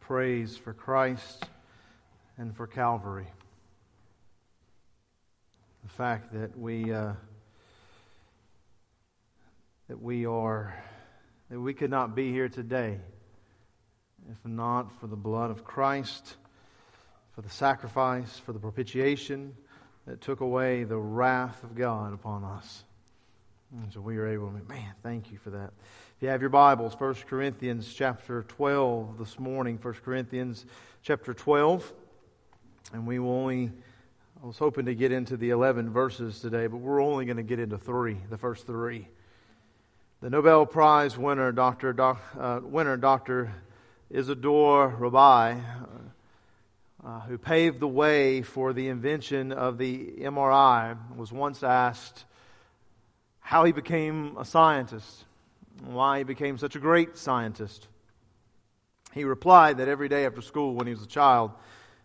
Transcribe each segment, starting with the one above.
praise for Christ and for Calvary. The fact that we uh, that we are that we could not be here today if not for the blood of Christ, for the sacrifice, for the propitiation that took away the wrath of God upon us. And so we are able to, man, thank you for that. If you have your Bibles, 1 Corinthians chapter 12 this morning, 1 Corinthians chapter 12. And we will only, I was hoping to get into the 11 verses today, but we're only going to get into three, the first three. The Nobel Prize winner, Dr. Doc, uh, winner, Dr. Isidore Rabi, uh, who paved the way for the invention of the MRI, was once asked how he became a scientist why he became such a great scientist. He replied that every day after school, when he was a child,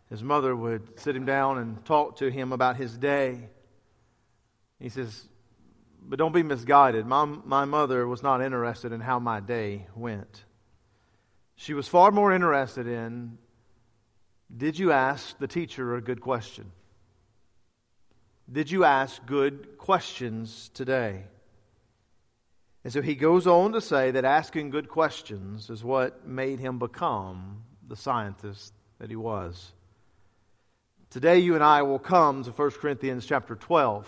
his mother would sit him down and talk to him about his day. He says, But don't be misguided. My, my mother was not interested in how my day went. She was far more interested in Did you ask the teacher a good question? Did you ask good questions today? And so he goes on to say that asking good questions is what made him become the scientist that he was. Today, you and I will come to 1 Corinthians chapter 12.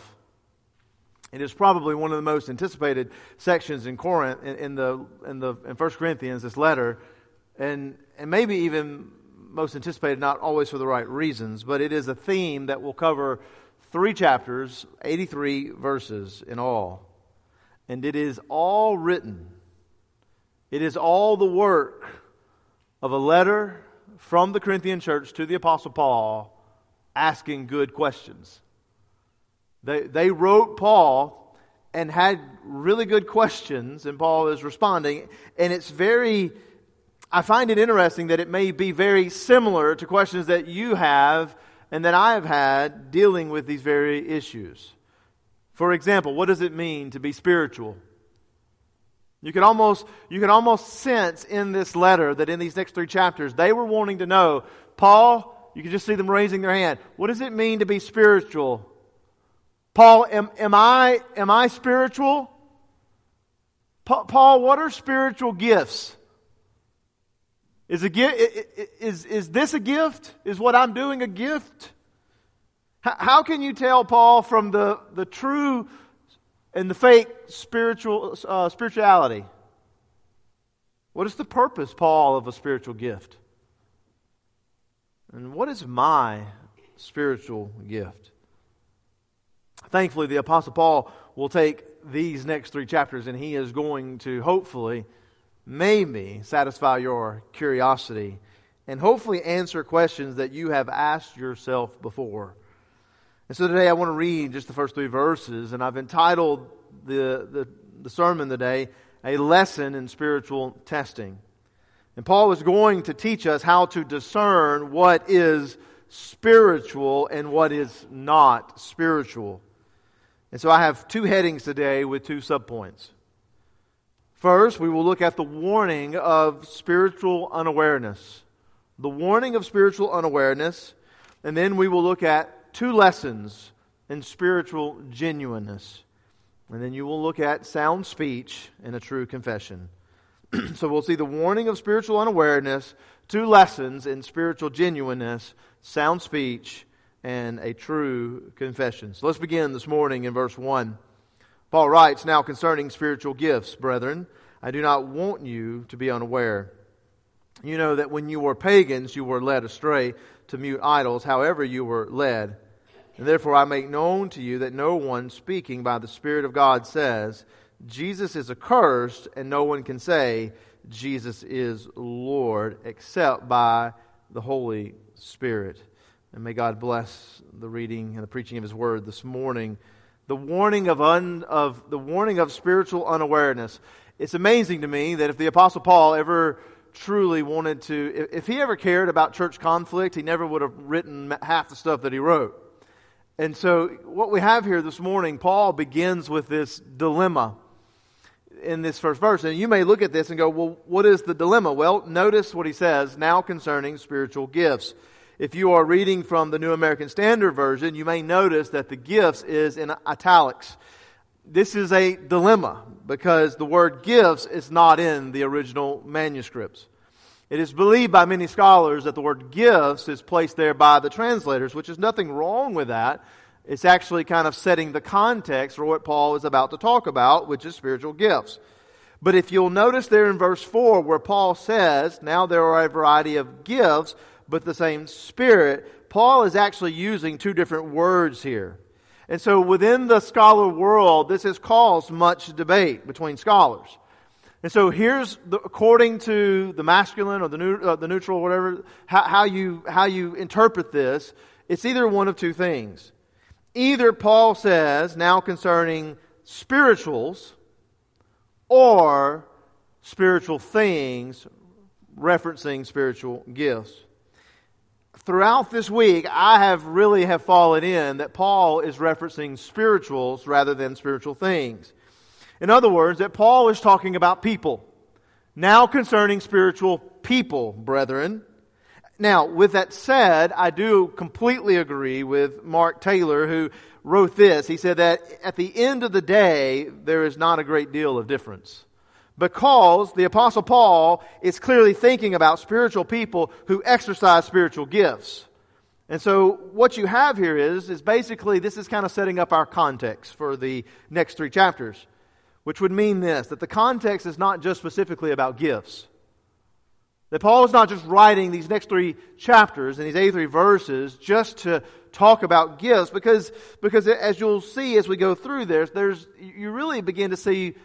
It is probably one of the most anticipated sections in Corinth, in, the, in the, in 1 Corinthians, this letter, and, and maybe even most anticipated, not always for the right reasons, but it is a theme that will cover three chapters, 83 verses in all. And it is all written, it is all the work of a letter from the Corinthian church to the Apostle Paul asking good questions. They, they wrote Paul and had really good questions, and Paul is responding. And it's very, I find it interesting that it may be very similar to questions that you have and that I have had dealing with these very issues. For example, what does it mean to be spiritual? You can almost, you can almost sense in this letter that in these next three chapters, they were wanting to know, Paul, you can just see them raising their hand. What does it mean to be spiritual? Paul, am, am I, am I spiritual? Paul, what are spiritual gifts? Is, a, is, is this a gift? Is what I'm doing a gift? How can you tell Paul from the, the true and the fake spiritual uh, spirituality? What is the purpose, Paul, of a spiritual gift? And what is my spiritual gift? Thankfully, the Apostle Paul will take these next three chapters and he is going to hopefully, maybe, satisfy your curiosity and hopefully answer questions that you have asked yourself before. And so today I want to read just the first three verses, and I've entitled the, the, the sermon today, A Lesson in Spiritual Testing. And Paul is going to teach us how to discern what is spiritual and what is not spiritual. And so I have two headings today with two subpoints. First, we will look at the warning of spiritual unawareness. The warning of spiritual unawareness. And then we will look at two lessons in spiritual genuineness. And then you will look at sound speech and a true confession. so we'll see the warning of spiritual unawareness, two lessons in spiritual genuineness, sound speech, and a true confession. So let's begin this morning in verse 1. Paul writes, Now concerning spiritual gifts, brethren, I do not want you to be unaware. You know that when you were pagans, you were led astray to mute idols, however you were led. And therefore I make known to you that no one speaking by the Spirit of God says, Jesus is accursed, and no one can say, Jesus is Lord, except by the Holy Spirit. And may God bless the reading and the preaching of His Word this morning. The warning of, un, of, the warning of spiritual unawareness. It's amazing to me that if the Apostle Paul ever truly wanted to, if he ever cared about church conflict, he never would have written half the stuff that he wrote. And so, what we have here this morning, Paul begins with this dilemma. in this first verse. And you may look at this and go, well, what is the dilemma? Well, notice what he says now concerning spiritual gifts. If you are reading from the New American Standard Version, you may notice that the gifts is in italics. This is a dilemma because the word gifts is not in the original manuscripts. It is believed by many scholars that the word gifts is placed there by the translators, which is nothing wrong with that. It's actually kind of setting the context for what Paul is about to talk about, which is spiritual gifts. But if you'll notice there in verse 4 where Paul says, now there are a variety of gifts, but the same Spirit, Paul is actually using two different words here. And so within the scholar world, this has caused much debate between scholars. And so here's, the, according to the masculine or the, new, uh, the neutral, whatever, how, how, you, how you interpret this, it's either one of two things. Either Paul says, now concerning spirituals, or spiritual things, referencing spiritual gifts. Throughout this week, I have really have fallen in that Paul is referencing spirituals rather than spiritual things. In other words, that Paul is talking about people. Now concerning spiritual people, brethren. Now, with that said, I do completely agree with Mark Taylor who wrote this. He said that at the end of the day, there is not a great deal of difference. Because the apostle Paul is clearly thinking about spiritual people who exercise spiritual gifts. And so what you have here is, is basically this is kind of setting up our context for the next three chapters which would mean this that the context is not just specifically about gifts. That Paul is not just writing these next three chapters and these 83 verses just to talk about gifts, because, because as you'll see as we go through this, there's, you really begin to see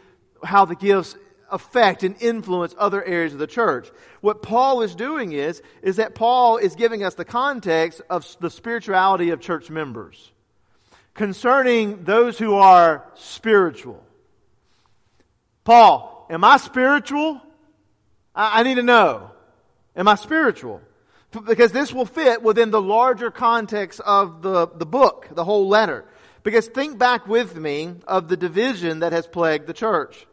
how the gifts affect and influence other areas of the church. What Paul is doing is, is that Paul is giving us the context of the spirituality of church members concerning those who are spiritual. Paul, am I spiritual? I, I need to know. Am I spiritual? Because this will fit within the larger context of the, the book, the whole letter. Because think back with me of the division that has plagued the church.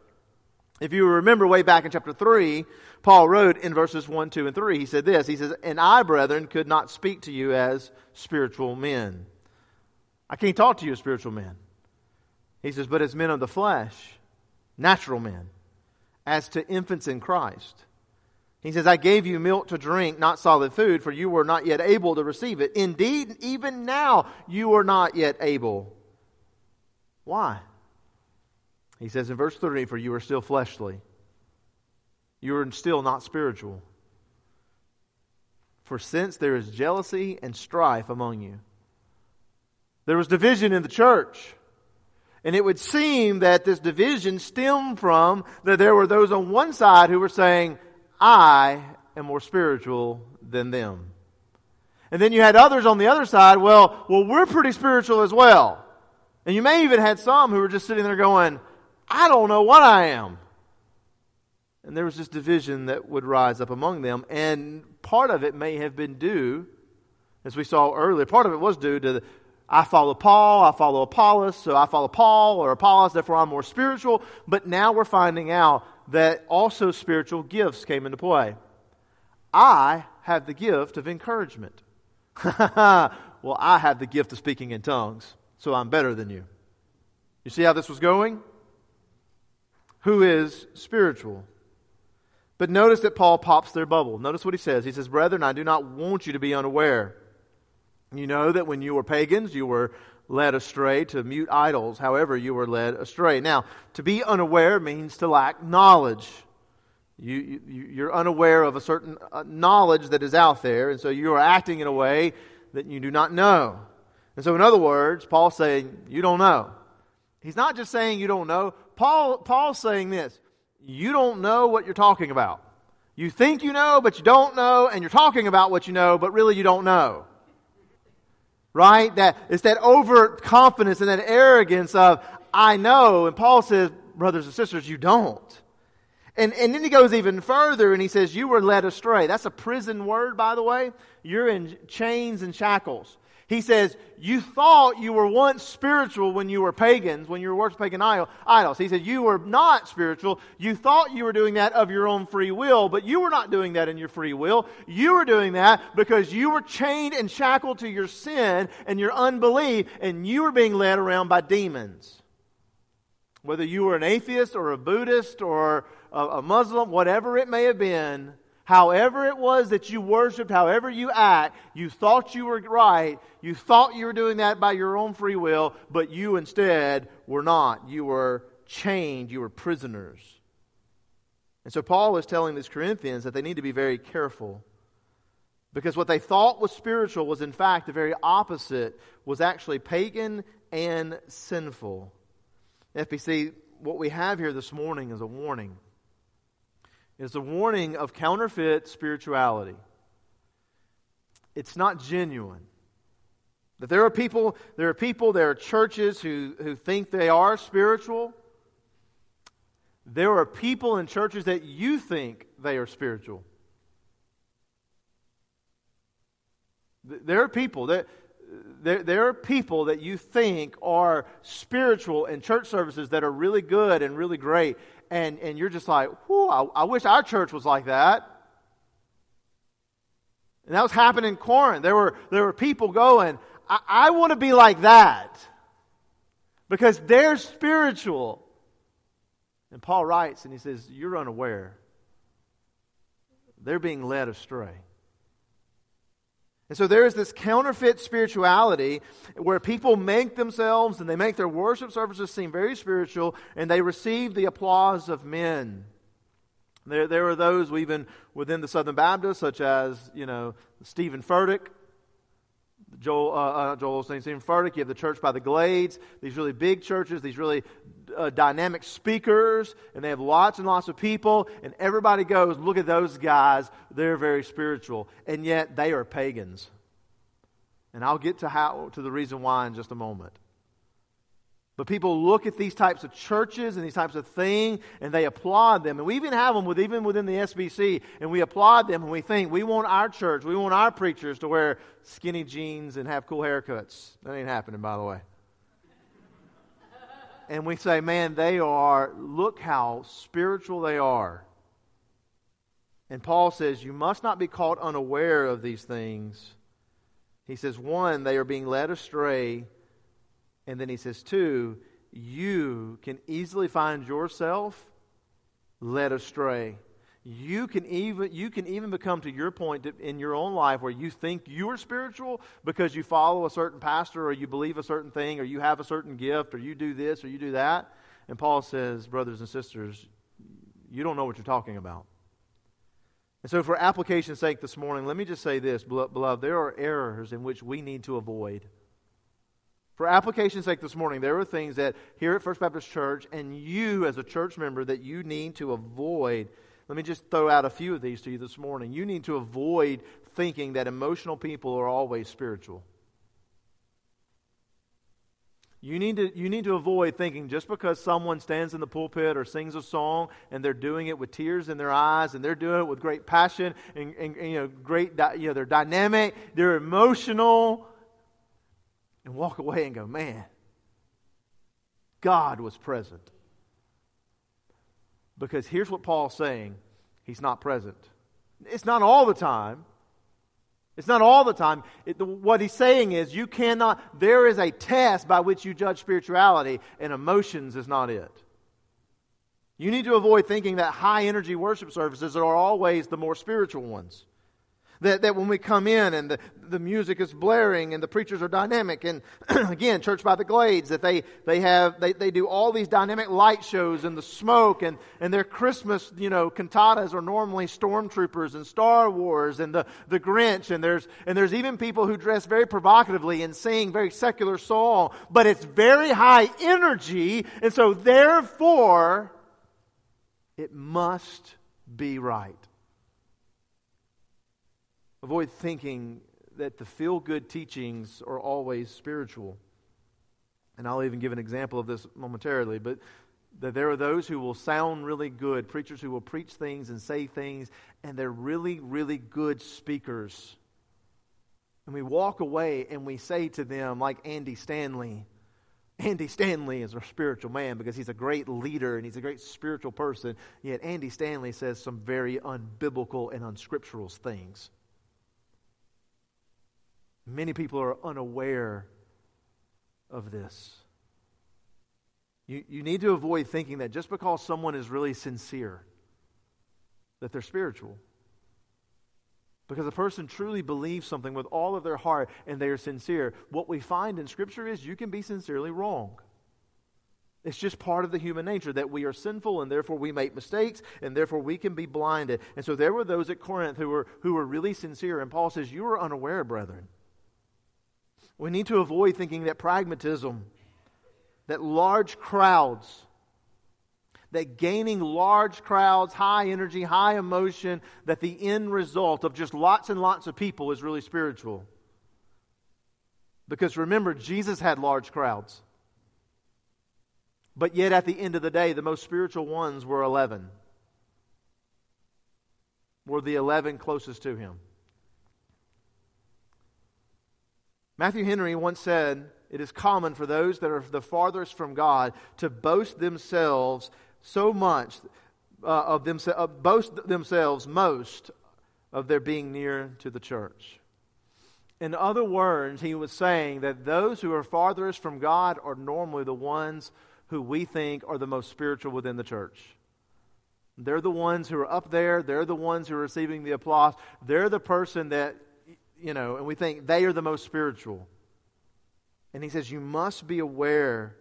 If you remember way back in chapter 3, Paul wrote in verses 1, 2, and 3, he said this. He says, And I, brethren, could not speak to you as spiritual men. I can't talk to you as spiritual men. He says, But as men of the flesh natural men, as to infants in Christ. He says, I gave you milk to drink, not solid food, for you were not yet able to receive it. Indeed, even now you are not yet able. Why? He says in verse 30, For you are still fleshly. You are still not spiritual. For since there is jealousy and strife among you, there was division in the church. And it would seem that this division stemmed from that there were those on one side who were saying, I am more spiritual than them. And then you had others on the other side, well, well, we're pretty spiritual as well. And you may even had some who were just sitting there going, I don't know what I am. And there was this division that would rise up among them. And part of it may have been due, as we saw earlier, part of it was due to I follow Paul, I follow Apollos, so I follow Paul or Apollos, therefore I'm more spiritual. But now we're finding out that also spiritual gifts came into play. I have the gift of encouragement. well, I have the gift of speaking in tongues, so I'm better than you. You see how this was going? Who is spiritual? But notice that Paul pops their bubble. Notice what he says. He says, Brethren, I do not want you to be unaware you know that when you were pagans, you were led astray to mute idols, however, you were led astray. Now, to be unaware means to lack knowledge. You, you, are unaware of a certain uh, knowledge that is out there, and so you are acting in a way that you do not know. And so, in other words, Paul's saying, You don't know. He's not just saying you don't know. Paul, Paul's saying this You don't know what you're talking about. You think you know, but you don't know, and you're talking about what you know, but really you don't know right? That it's that overconfidence and that arrogance of I know. And Paul says, brothers and sisters, you don't. And, and then he goes even further and he says, You were led astray. That's a prison word, by the way. You're in chains and shackles. He says, You thought you were once spiritual when you were pagans, when you were worshiping idols. He said, You were not spiritual. You thought you were doing that of your own free will, but you were not doing that in your free will. You were doing that because you were chained and shackled to your sin and your unbelief, and you were being led around by demons. Whether you were an atheist or a Buddhist or a, a Muslim, whatever it may have been, however it was that you worshiped, however you act, you thought you were right, you thought you were doing that by your own free will, but you instead were not. You were chained, you were prisoners. And so Paul is telling these Corinthians that they need to be very careful. Because what they thought was spiritual was, in fact, the very opposite, was actually pagan and sinful. FBC, what we have here this morning is a warning is a warning of counterfeit spirituality. It's not genuine. That there are people, there are people, there are churches who, who think they are spiritual. There are people in churches that you think they are spiritual. There are people that there, there are people that you think are spiritual in church services that are really good and really great and, and you're just like, whew, I, I wish our church was like that. And that was happening in Corinth. There were, there were people going, I, I want to be like that because they're spiritual. And Paul writes and he says, You're unaware. They're being led astray. And so there is this counterfeit spirituality where people make themselves and they make their worship services seem very spiritual and they receive the applause of men. There, there are those even within the Southern Baptists, such as, you know, Steven Furtick, Joel, uh, uh, Joel Osteen, Steven Furtick. You have the Church by the Glades, these really big churches, these really uh, dynamic speakers, and they have lots and lots of people, and everybody goes, look at those guys, they're very spiritual, and yet they are pagans. And I'll get to how to the reason why in just a moment. But people look at these types of churches and these types of things and they applaud them. And we even have them with even within the SBC and we applaud them and we think we want our church, we want our preachers to wear skinny jeans and have cool haircuts. That ain't happening, by the way and we say, man, they are, look how spiritual they are. And Paul says, you must not be caught unaware of these things. He says, one, they are being led astray. And then he says, two, you can easily find yourself led astray. You can even you can even become to your point in your own life where you think you are spiritual because you follow a certain pastor or you believe a certain thing or you have a certain gift or you do this or you do that. And Paul says, brothers and sisters, you don't know what you're talking about. And so, for application's sake this morning, let me just say this, beloved, there are errors in which we need to avoid. For application's sake this morning, there are things that here at First Baptist Church and you as a church member that you need to avoid let me just throw out a few of these to you this morning. You need to avoid thinking that emotional people are always spiritual. You need, to, you need to avoid thinking just because someone stands in the pulpit or sings a song and they're doing it with tears in their eyes and they're doing it with great passion and, and, and you know, great, you know, they're dynamic, they're emotional, and walk away and go, man, God was present. Because here's what Paul's saying He's not present. It's not all the time. It's not all the time. It, the, what he's saying is you cannot, there is a test by which you judge spirituality, and emotions is not it. You need to avoid thinking that high energy worship services are always the more spiritual ones. That, that when we come in and the, the music is blaring and the preachers are dynamic and again, Church by the Glades, that they, they have, they, they do all these dynamic light shows and the smoke and, and their Christmas, you know, cantatas are normally stormtroopers and Star Wars and the, the Grinch and there's, and there's even people who dress very provocatively and sing very secular song, but it's very high energy and so therefore it must be right. Avoid thinking that the feel good teachings are always spiritual. And I'll even give an example of this momentarily, but that there are those who will sound really good, preachers who will preach things and say things, and they're really, really good speakers. and we walk away and we say to them, like Andy Stanley, Andy Stanley is a spiritual man because he's a great leader and he's a great spiritual person. Yet Andy Stanley says some very unbiblical and unscriptural things. Many people are unaware of this. You, you need to avoid thinking that just because someone is really sincere, that they're spiritual. Because a person truly believes something with all of their heart and they are sincere. What we find in Scripture is you can be sincerely wrong. It's just part of the human nature that we are sinful and therefore we make mistakes and therefore we can be blinded. And so there were those at Corinth who were, who were really sincere. And Paul says, You are unaware, brethren. We need to avoid thinking that pragmatism, that large crowds, that gaining large crowds, high energy, high emotion, that the end result of just lots and lots of people is really spiritual. Because remember, Jesus had large crowds. But yet, at the end of the day, the most spiritual ones were 11. Were the 11 closest to him. Matthew Henry once said, It is common for those that are the farthest from God to boast themselves so much uh, of themselves, uh, boast themselves most of their being near to the church. In other words, he was saying that those who are farthest from God are normally the ones who we think are the most spiritual within the church. They're the ones who are up there. They're the ones who are receiving the applause. They're the person that, you know, and we think they are the most spiritual. And he says, You must be aware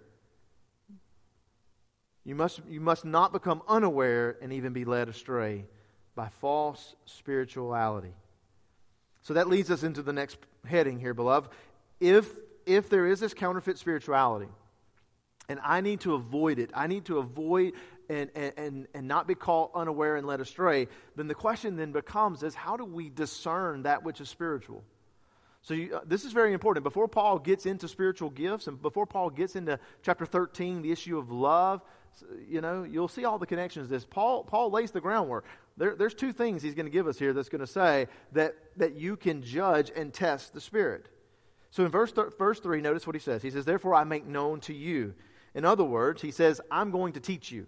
you must, you must not become unaware and even be led astray by false spirituality. So that leads us into the next heading here, beloved. If, if there is this counterfeit spirituality, and I need to avoid it, I need to avoid and, and, and not be caught unaware and led astray, then the question then becomes is how do we discern that which is spiritual? So you, uh, this is very important. Before Paul gets into spiritual gifts and before Paul gets into chapter 13, the issue of love, you know, you'll see all the connections. This Paul Paul lays the groundwork. There, there's two things he's going to give us here. That's going to say that that you can judge and test the Spirit. So in verse th- verse three, notice what he says. He says, "Therefore I make known to you." In other words, he says, "I'm going to teach you.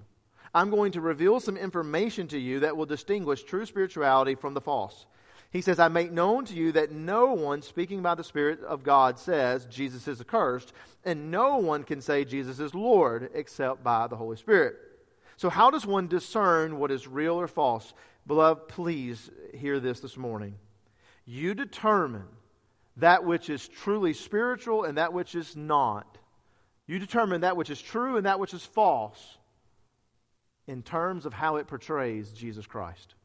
I'm going to reveal some information to you that will distinguish true spirituality from the false." He says, I make known to you that no one speaking by the Spirit of God says Jesus is accursed, and no one can say Jesus is Lord except by the Holy Spirit. So, how does one discern what is real or false? Beloved, please hear this this morning. You determine that which is truly spiritual and that which is not. You determine that which is true and that which is false in terms of how it portrays Jesus Christ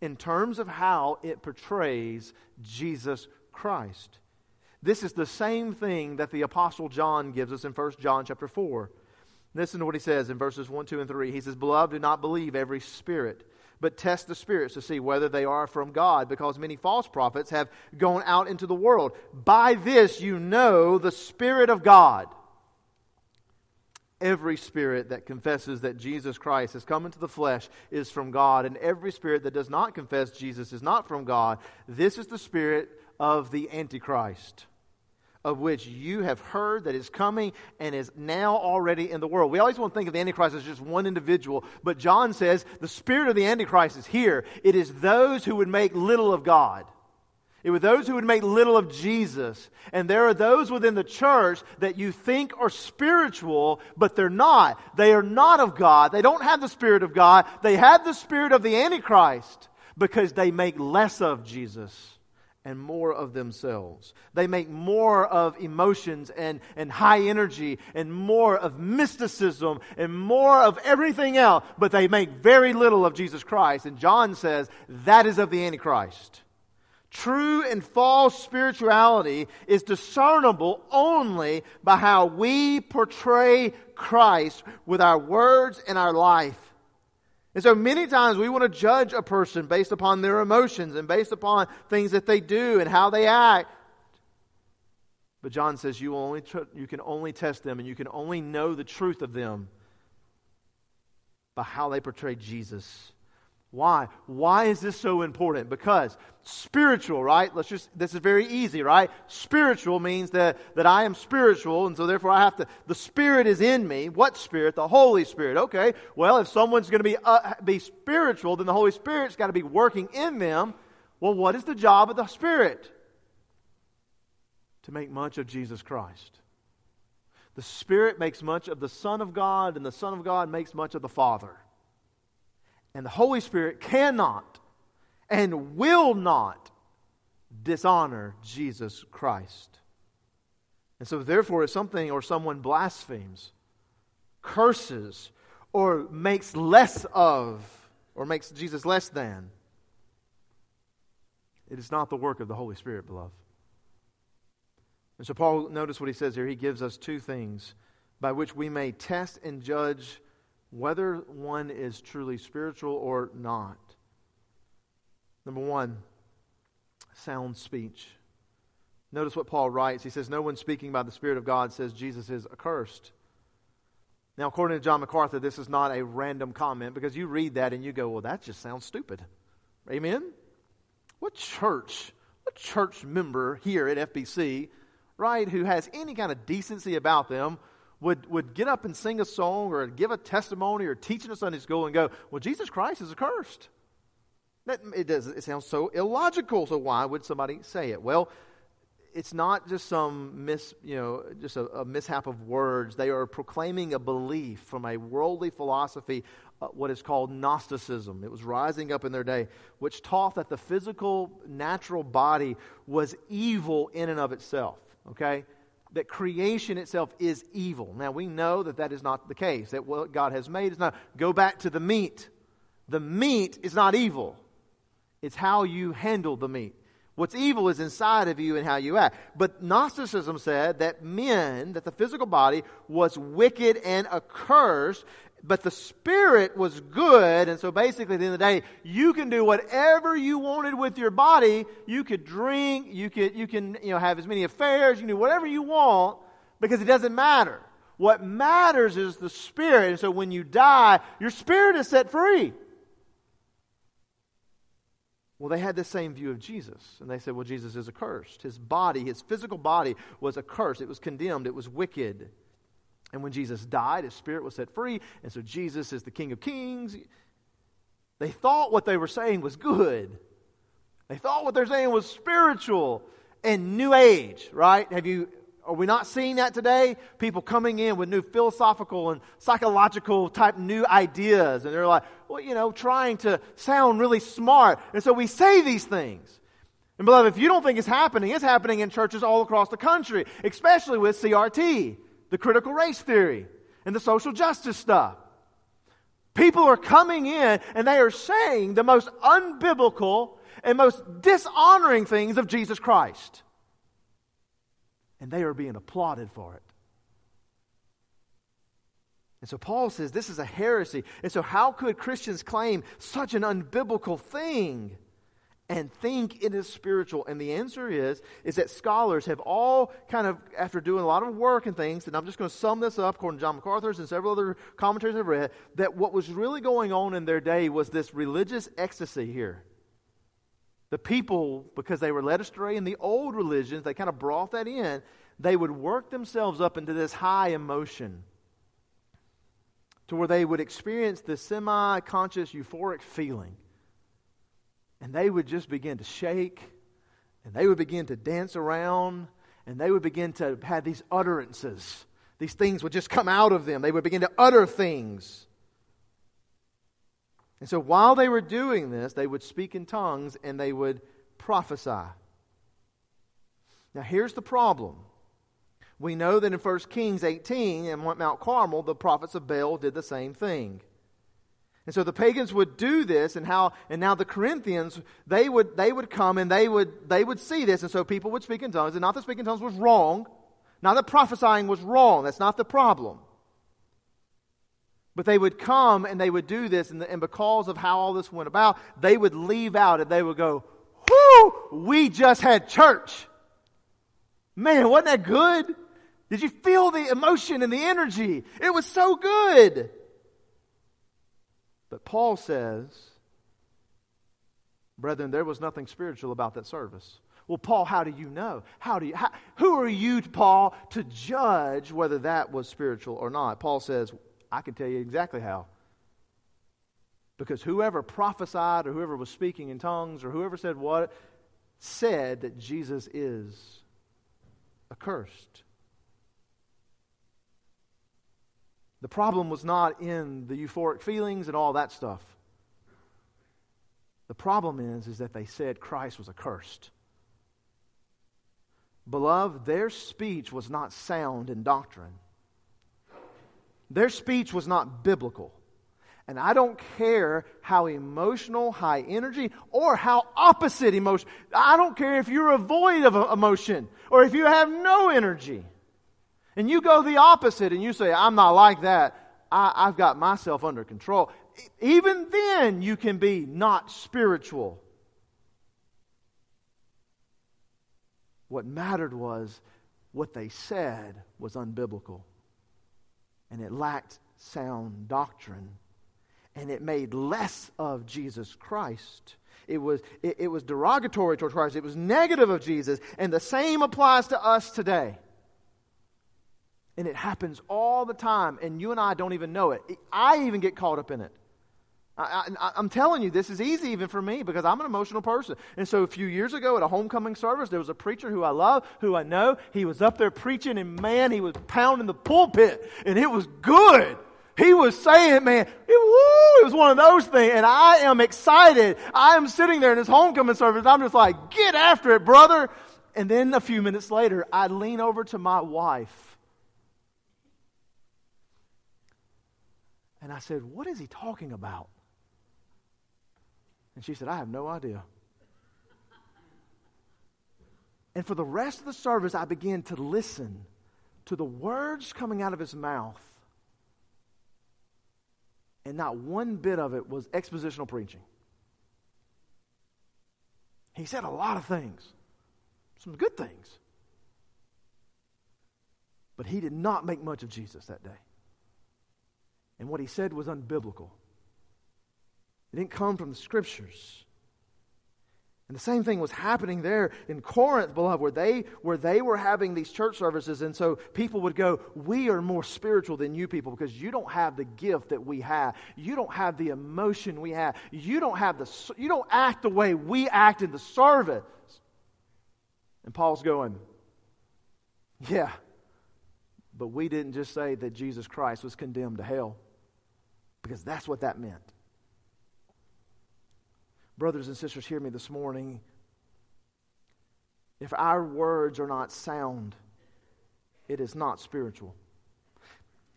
in terms of how it portrays Jesus Christ. This is the same thing that the apostle John gives us in 1 John chapter 4. Listen to what he says in verses 1, 2, and 3. He says, Beloved, do not believe every spirit, but test the spirits to see whether they are from God, because many false prophets have gone out into the world. By this you know the Spirit of God every spirit that confesses that Jesus Christ has come into the flesh is from God, and every spirit that does not confess Jesus is not from God. This is the spirit of the Antichrist, of which you have heard that is coming and is now already in the world. We always want to think of the Antichrist as just one individual, but John says the spirit of the Antichrist is here. It is those who would make little of God. It was those who would make little of Jesus. And there are those within the church that you think are spiritual, but they're not. They are not of God. They don't have the Spirit of God. They have the Spirit of the Antichrist because they make less of Jesus and more of themselves. They make more of emotions and, and high energy and more of mysticism and more of everything else, but they make very little of Jesus Christ. And John says that is of the Antichrist. True and false spirituality is discernible only by how we portray Christ with our words and our life. And so many times we want to judge a person based upon their emotions and based upon things that they do and how they act. But John says you, only tr- you can only test them and you can only know the truth of them by how they portray Jesus Why? Why is this so important? Because spiritual, right? Let's just, this is very easy, right? Spiritual means that, that I am spiritual, and so therefore I have to, the Spirit is in me. What Spirit? The Holy Spirit. Okay, well, if someone's going to be, uh, be spiritual, then the Holy Spirit's got to be working in them. Well, what is the job of the Spirit? To make much of Jesus Christ. The Spirit makes much of the Son of God, and the Son of God makes much of the Father. And the Holy Spirit cannot and will not dishonor Jesus Christ. And so, therefore, if something or someone blasphemes, curses, or makes less of, or makes Jesus less than, it is not the work of the Holy Spirit, beloved. And so, Paul, notice what he says here. He gives us two things by which we may test and judge whether one is truly spiritual or not. Number one, sound speech. Notice what Paul writes. He says, No one speaking by the Spirit of God says Jesus is accursed. Now, according to John MacArthur, this is not a random comment because you read that and you go, Well, that just sounds stupid. Amen? What church, what church member here at FBC, right, who has any kind of decency about them would, would get up and sing a song or give a testimony or teach in a Sunday school and go, Well, Jesus Christ is accursed. That, it, does, it sounds so illogical, so why would somebody say it? Well, it's not just some mis, you know, just a, a mishap of words. They are proclaiming a belief from a worldly philosophy, uh, what is called Gnosticism. It was rising up in their day, which taught that the physical, natural body was evil in and of itself. Okay, that creation itself is evil. Now, we know that that is not the case, that what God has made is not. Go back to the meat. The meat is not evil, it's how you handle the meat. What's evil is inside of you and how you act. But Gnosticism said that men, that the physical body was wicked and accursed, but the spirit was good. And so basically, at the end of the day, you can do whatever you wanted with your body. You could drink, you could, you can, you know, have as many affairs, you can do whatever you want because it doesn't matter. What matters is the spirit. And so when you die, your spirit is set free. Well, they had the same view of Jesus. And they said, well, Jesus is accursed. His body, his physical body was accursed. It was condemned. It was wicked. And when Jesus died, his spirit was set free. And so Jesus is the King of Kings. They thought what they were saying was good. They thought what they're saying was spiritual and new age, right? Have you are we not seeing that today? People coming in with new philosophical and psychological type new ideas. And they're like, well, you know, trying to sound really smart. And so we say these things. And beloved, if you don't think it's happening, it's happening in churches all across the country, especially with CRT the critical race theory and the social justice stuff. People are coming in and they are saying the most unbiblical and most dishonoring things of Jesus Christ. And they are being applauded for it. And so Paul says this is a heresy. And so, how could Christians claim such an unbiblical thing? And think it is spiritual? And the answer is, is that scholars have all kind of, after doing a lot of work and things, and I'm just going to sum this up according to John MacArthur's and several other commentaries I've read, that what was really going on in their day was this religious ecstasy here. The people, because they were led astray in the old religions, they kind of brought that in, they would work themselves up into this high emotion to where they would experience this semi conscious euphoric feeling and they would just begin to shake, and they would begin to dance around, and they would begin to have these utterances. These things would just come out of them. They would begin to utter things. And so while they were doing this, they would speak in tongues and they would prophesy. Now, here's the problem. We know that in 1 Kings 18 and Mount Carmel, the prophets of Baal did the same thing. And so the pagans would do this, and how and now the Corinthians they would they would come and they would they would see this, and so people would speak in tongues. And not that speaking in tongues was wrong, not that prophesying was wrong. That's not the problem. But they would come and they would do this, and, and because of how all this went about, they would leave out and they would go, "Whoo! We just had church. Man, wasn't that good? Did you feel the emotion and the energy? It was so good." But Paul says Brethren, there was nothing spiritual about that service. Well, Paul, how do you know? How do you, how, who are you, Paul, to judge whether that was spiritual or not? Paul says, I can tell you exactly how. Because whoever prophesied or whoever was speaking in tongues or whoever said what said that Jesus is accursed. The problem was not in the euphoric feelings and all that stuff. The problem is, is that they said Christ was accursed. Beloved, their speech was not sound in doctrine. Their speech was not biblical. And I don't care how emotional, high energy, or how opposite emotion. I don't care if you're a void of emotion or if you have no energy. And you go the opposite and you say, I'm not like that. I, have got myself under control. Even then, you can be not spiritual. What mattered was what they said was unbiblical. And it lacked sound doctrine and it made less of Jesus Christ. It was, it, it was derogatory toward Christ. It was negative of Jesus. And the same applies to us today. And it happens all the time, and you and I don't even know it. I even get caught up in it. I, am telling you, this is easy even for me because I'm an emotional person. And so a few years ago at a homecoming service, there was a preacher who I love, who I know. He was up there preaching, and man, he was pounding the pulpit, and it was good. He was saying, man, it, woo, it was one of those things. And I am excited. I am sitting there in this homecoming service. and I'm just like, get after it, brother. And then a few minutes later, I lean over to my wife. And I said, What is he talking about? And she said, I have no idea. And for the rest of the service, I began to listen to the words coming out of his mouth and not one bit of it was expositional preaching. He said a lot of things, some good things. But he did not make much of Jesus that day. And what he said was unbiblical. It didn't come from the scriptures. And the same thing was happening there in Corinth, beloved, where they, where they were having these church services. And so people would go, We are more spiritual than you people because you don't have the gift that we have. You don't have the emotion we have. You don't, have the, you don't act the way we act in the service. And Paul's going, Yeah, but we didn't just say that Jesus Christ was condemned to hell because that's what that meant. Brothers and sisters, hear me this morning. If our words are not sound, it is not spiritual.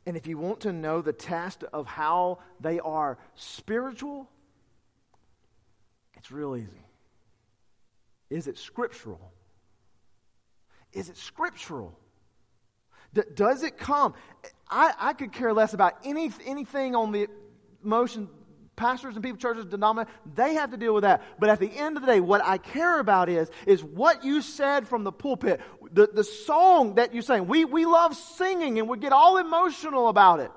And if you want to know the test of how they are spiritual, it's real easy. Is it scriptural? Is it scriptural? D- does it come? I, I could care less about any, anything on the motion pastors and people, churches, denominations, they have to deal with that. But at the end of the day, what I care about is, is what you said from the pulpit, the, the song that you sang. We, we love singing and we get all emotional about it.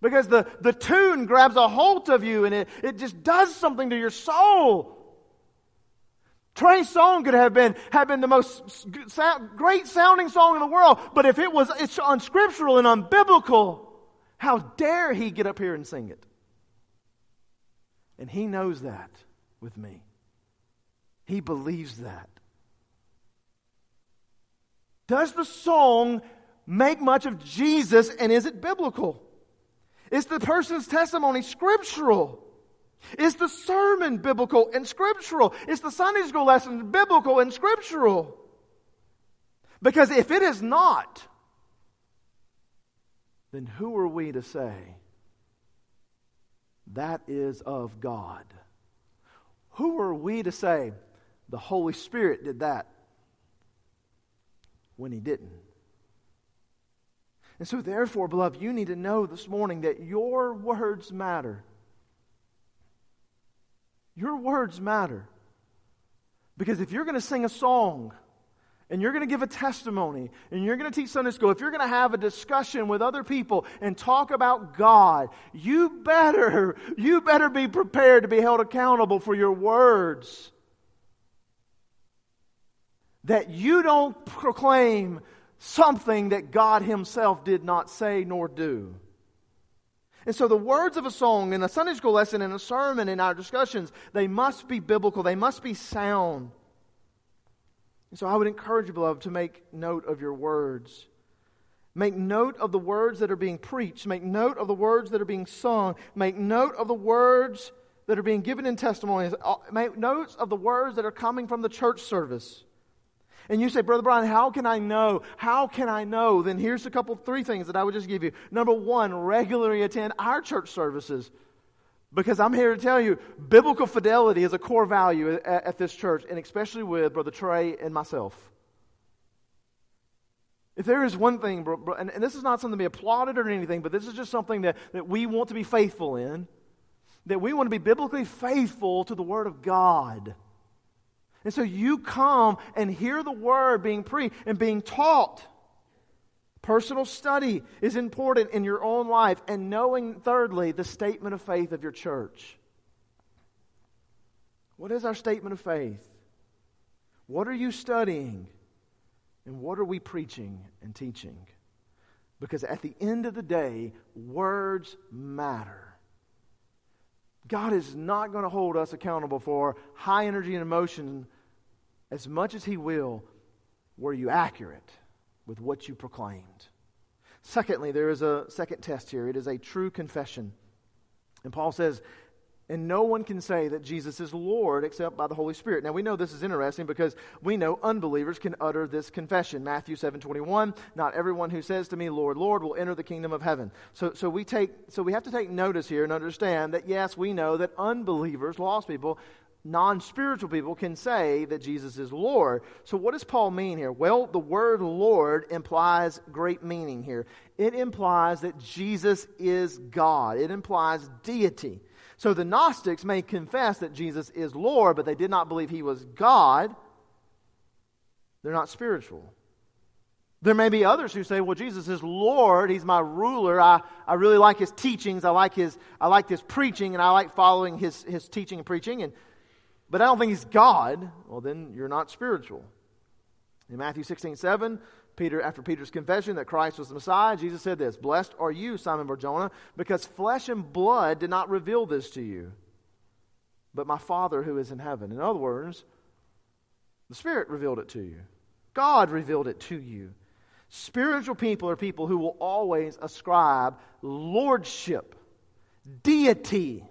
Because the, the tune grabs a hold of you and it, it just does something to your soul. Trey song could have been, have been the most great sounding song in the world, but if it was it's unscriptural and unbiblical, how dare he get up here and sing it? And he knows that with me. He believes that. Does the song make much of Jesus and is it biblical? Is the person's testimony scriptural? Is the sermon biblical and scriptural? Is the Sunday school lesson biblical and scriptural? Because if it is not, then who are we to say that is of God. Who are we to say the Holy Spirit did that when He didn't? And so, therefore, beloved, you need to know this morning that your words matter. Your words matter. Because if you're going to sing a song and you're going to give a testimony and you're going to teach Sunday school, if you're going to have a discussion with other people and talk about God, you better, you better be prepared to be held accountable for your words. That you don't proclaim something that God Himself did not say nor do. And so the words of a song in a Sunday school lesson, in a sermon, in our discussions, they must be biblical. They must be sound. And so I would encourage you, beloved, to make note of your words. Make note of the words that are being preached. Make note of the words that are being sung. Make note of the words that are being given in testimonies. Uh, make notes of the words that are coming from the church service. And you say, Brother Brian, how can I know? How can I know? Then here's a couple, three things that I would just give you. Number one, regularly attend our church services. Because I'm here to tell you, biblical fidelity is a core value at, at this church, and especially with Brother Trey and myself. If there is one thing, and, and this is not something to be applauded or anything, but this is just something that, that we want to be faithful in, that we want to be biblically faithful to the Word of God. And so you come and hear the Word being preached and being taught. Personal study is important in your own life, and knowing, thirdly, the statement of faith of your church. What is our statement of faith? What are you studying? And what are we preaching and teaching? Because at the end of the day, words matter. God is not going to hold us accountable for high energy and emotion as much as He will. Were you accurate? with what you proclaimed. Secondly, there is a second test here it is a true confession. And Paul says, and no one can say that Jesus is Lord except by the Holy Spirit. Now we know this is interesting because we know unbelievers can utter this confession. Matthew 7:21, not everyone who says to me, Lord, Lord, will enter the kingdom of heaven. So so we take so we have to take notice here and understand that yes, we know that unbelievers, lost people, non spiritual people can say that Jesus is Lord. So, what does Paul mean here? Well, the word Lord implies great meaning here. It implies that Jesus is God, it implies deity. So, the Gnostics may confess that Jesus is Lord, but they did not believe he was God. They're not spiritual. There may be others who say, well, Jesus is Lord. He's my ruler. I, I really like his teachings. I like his, I like his preaching, and I like following his, his teaching and preaching. And but I don't think he's God, well, then you're not spiritual. In Matthew 16, 7, Peter, after Peter's confession that Christ was the Messiah, Jesus said this Blessed are you, Simon Barjona, because flesh and blood did not reveal this to you, but my Father who is in heaven. In other words, the Spirit revealed it to you, God revealed it to you. Spiritual people are people who will always ascribe lordship, deity,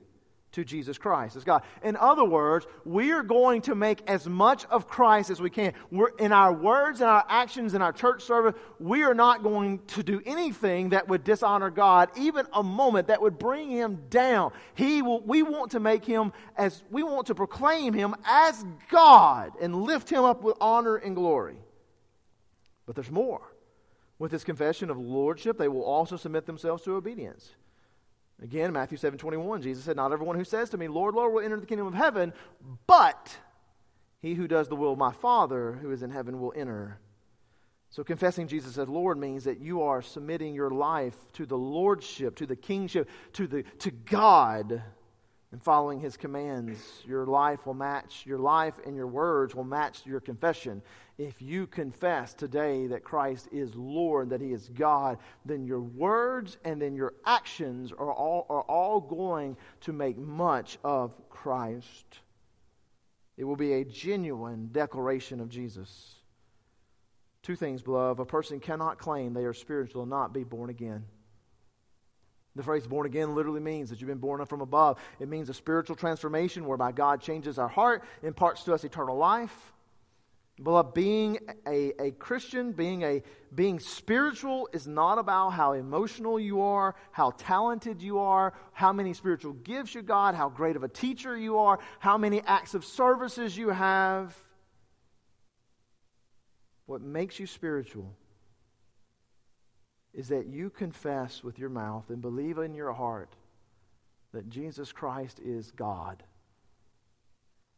to Jesus Christ as God. In other words, we are going to make as much of Christ as we can. We're, in our words and our actions in our church service, we are not going to do anything that would dishonor God, even a moment that would bring him down. He will, we want to make him as, we want to proclaim him as God and lift him up with honor and glory. But there's more. With this confession of lordship, they will also submit themselves to obedience. Again, Matthew 7 21, Jesus said, Not everyone who says to me, Lord, Lord, will enter the kingdom of heaven, but he who does the will of my Father who is in heaven will enter. So, confessing Jesus as Lord means that you are submitting your life to the lordship, to the kingship, to, the, to God and following his commands, your life will match, your life and your words will match your confession. If you confess today that Christ is Lord, that he is God, then your words and then your actions are all, are all going to make much of Christ. It will be a genuine declaration of Jesus. Two things, beloved. A person cannot claim they are spiritual and not be born again. The phrase born again literally means that you've been born from above. It means a spiritual transformation whereby God changes our heart, imparts to us eternal life. Beloved, being a, a Christian, being, a, being spiritual is not about how emotional you are, how talented you are, how many spiritual gifts you got, how great of a teacher you are, how many acts of services you have. What makes you spiritual is that you confess with your mouth and believe in your heart that Jesus Christ is God.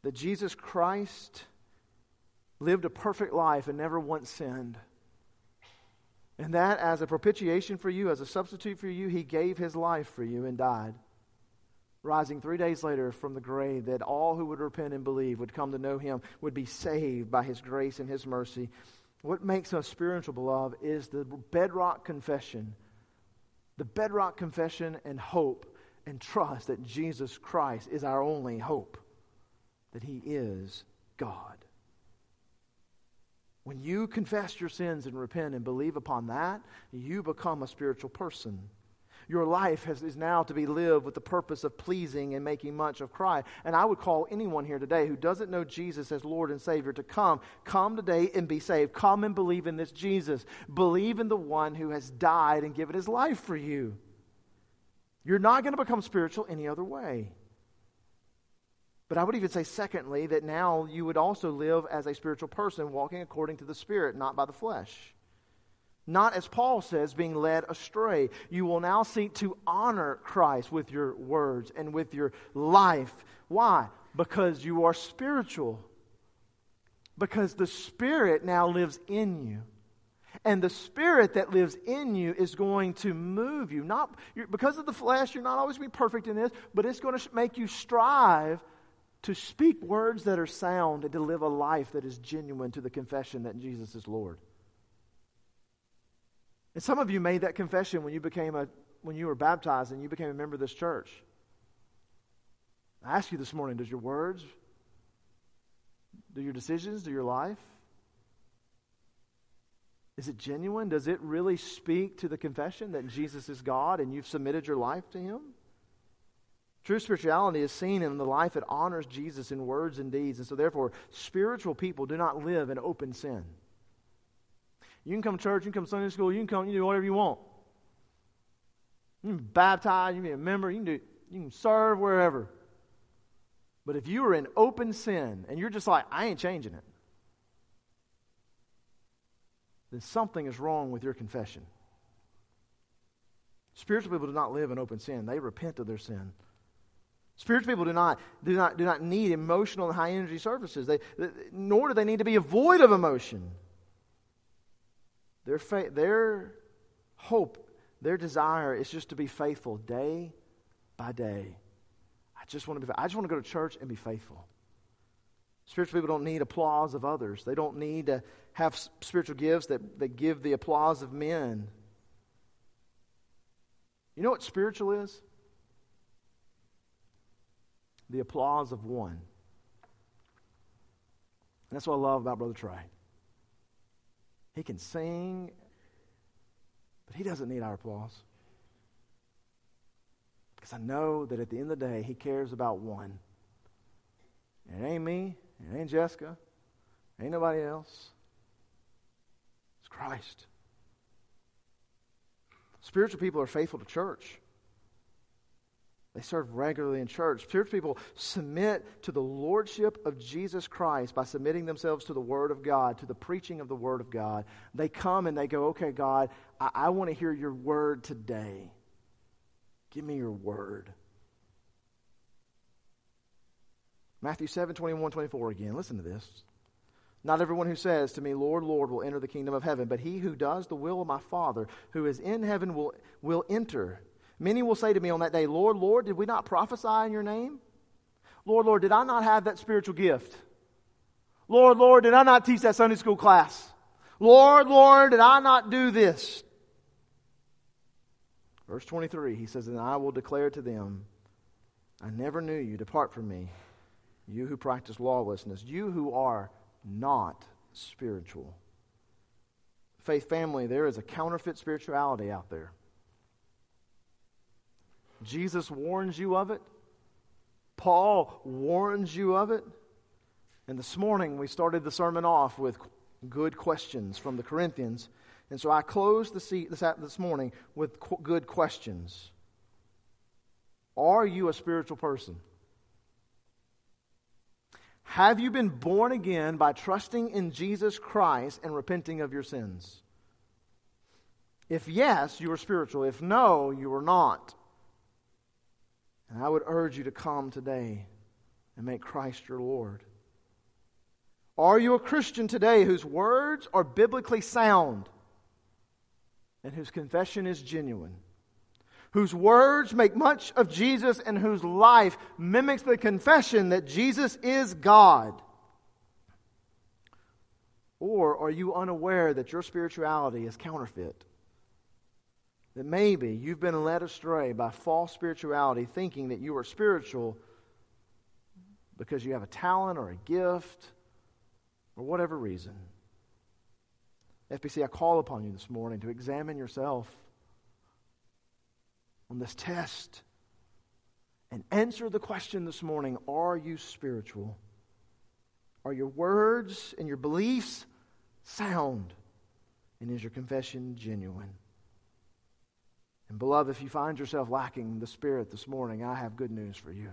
That Jesus Christ lived a perfect life and never once sinned. And that, as a propitiation for you, as a substitute for you, he gave his life for you and died, rising three days later from the grave, that all who would repent and believe would come to know him, would be saved by his grace and his mercy. What makes us spiritual, beloved, is the bedrock confession, the bedrock confession and hope and trust that Jesus Christ is our only hope, that he is God. When you confess your sins and repent and believe upon that, you become a spiritual person. Your life has, is now to be lived with the purpose of pleasing and making much of Christ. And I would call anyone here today who doesn't know Jesus as Lord and Savior to come. Come today and be saved. Come and believe in this Jesus. Believe in the one who has died and given his life for you. You're not going to become spiritual any other way. But I would even say, secondly, that now you would also live as a spiritual person, walking according to the Spirit, not by the flesh. Not, as Paul says, being led astray. You will now seek to honor Christ with your words and with your life. Why? Because you are spiritual. Because the Spirit now lives in you. And the Spirit that lives in you is going to move you. Not because of the flesh, you're not always going to be perfect in this, but it's going to make you strive to speak words that are sound and to live a life that is genuine to the confession that Jesus is Lord. And some of you made that confession when you became a when you were baptized and you became a member of this church. I ask you this morning, does your words, do your decisions, do your life, is it genuine? Does it really speak to the confession that Jesus is God and you've submitted your life to Him? True spirituality is seen in the life that honors Jesus in words and deeds. And so, therefore, spiritual people do not live in open sin. You can come to church, you can come to Sunday school, you can come, you can do whatever you want. You can be baptized, you can be a member, you can, do, you can serve wherever. But if you are in open sin and you're just like, I ain't changing it, then something is wrong with your confession. Spiritual people do not live in open sin, they repent of their sin. Spiritual people do not, do not, do not need emotional and high energy services, they, nor do they need to be void of emotion. Their, faith, their hope, their desire is just to be faithful day by day. I just want to be, I just want to go to church and be faithful. Spiritual people don't need applause of others. They don't need to have spiritual gifts that, that give the applause of men. You know what spiritual is? The applause of one. And that's what I love about Brother Trey. He can sing, but he doesn't need our applause. Because I know that at the end of the day, he cares about one. And it ain't me, it ain't Jessica, it ain't nobody else. It's Christ. Spiritual people are faithful to church. They serve regularly in church. Church people submit to the lordship of Jesus Christ by submitting themselves to the Word of God, to the preaching of the Word of God. They come and they go, okay, God, I, I want to hear your Word today. Give me your Word. Matthew 7 21, 24 again. Listen to this. Not everyone who says to me, Lord, Lord, will enter the kingdom of heaven, but he who does the will of my Father who is in heaven will, will enter. Many will say to me on that day, Lord, Lord, did we not prophesy in your name? Lord, Lord, did I not have that spiritual gift? Lord, Lord, did I not teach that Sunday school class? Lord, Lord, did I not do this? Verse 23, he says, And I will declare to them, I never knew you. Depart from me, you who practice lawlessness, you who are not spiritual. Faith family, there is a counterfeit spirituality out there. Jesus warns you of it. Paul warns you of it. And this morning we started the sermon off with good questions from the Corinthians. And so I closed the seat this, morning with good questions. Are you a spiritual person? Have you been born again by trusting in Jesus Christ and repenting of your sins? If yes, you are spiritual. If no, you are not. And I would urge you to come today and make Christ your Lord. Are you a Christian today whose words are biblically sound and whose confession is genuine? Whose words make much of Jesus and whose life mimics the confession that Jesus is God? Or are you unaware that your spirituality is counterfeit? That maybe you've been led astray by false spirituality, thinking that you are spiritual because you have a talent or a gift or whatever reason. FBC, I call upon you this morning to examine yourself on this test and answer the question this morning Are you spiritual? Are your words and your beliefs sound? And is your confession genuine? And, beloved, if you find yourself lacking the Spirit this morning, I have good news for you.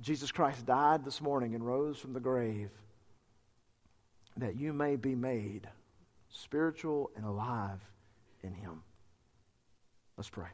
Jesus Christ died this morning and rose from the grave that you may be made spiritual and alive in Him. Let's pray.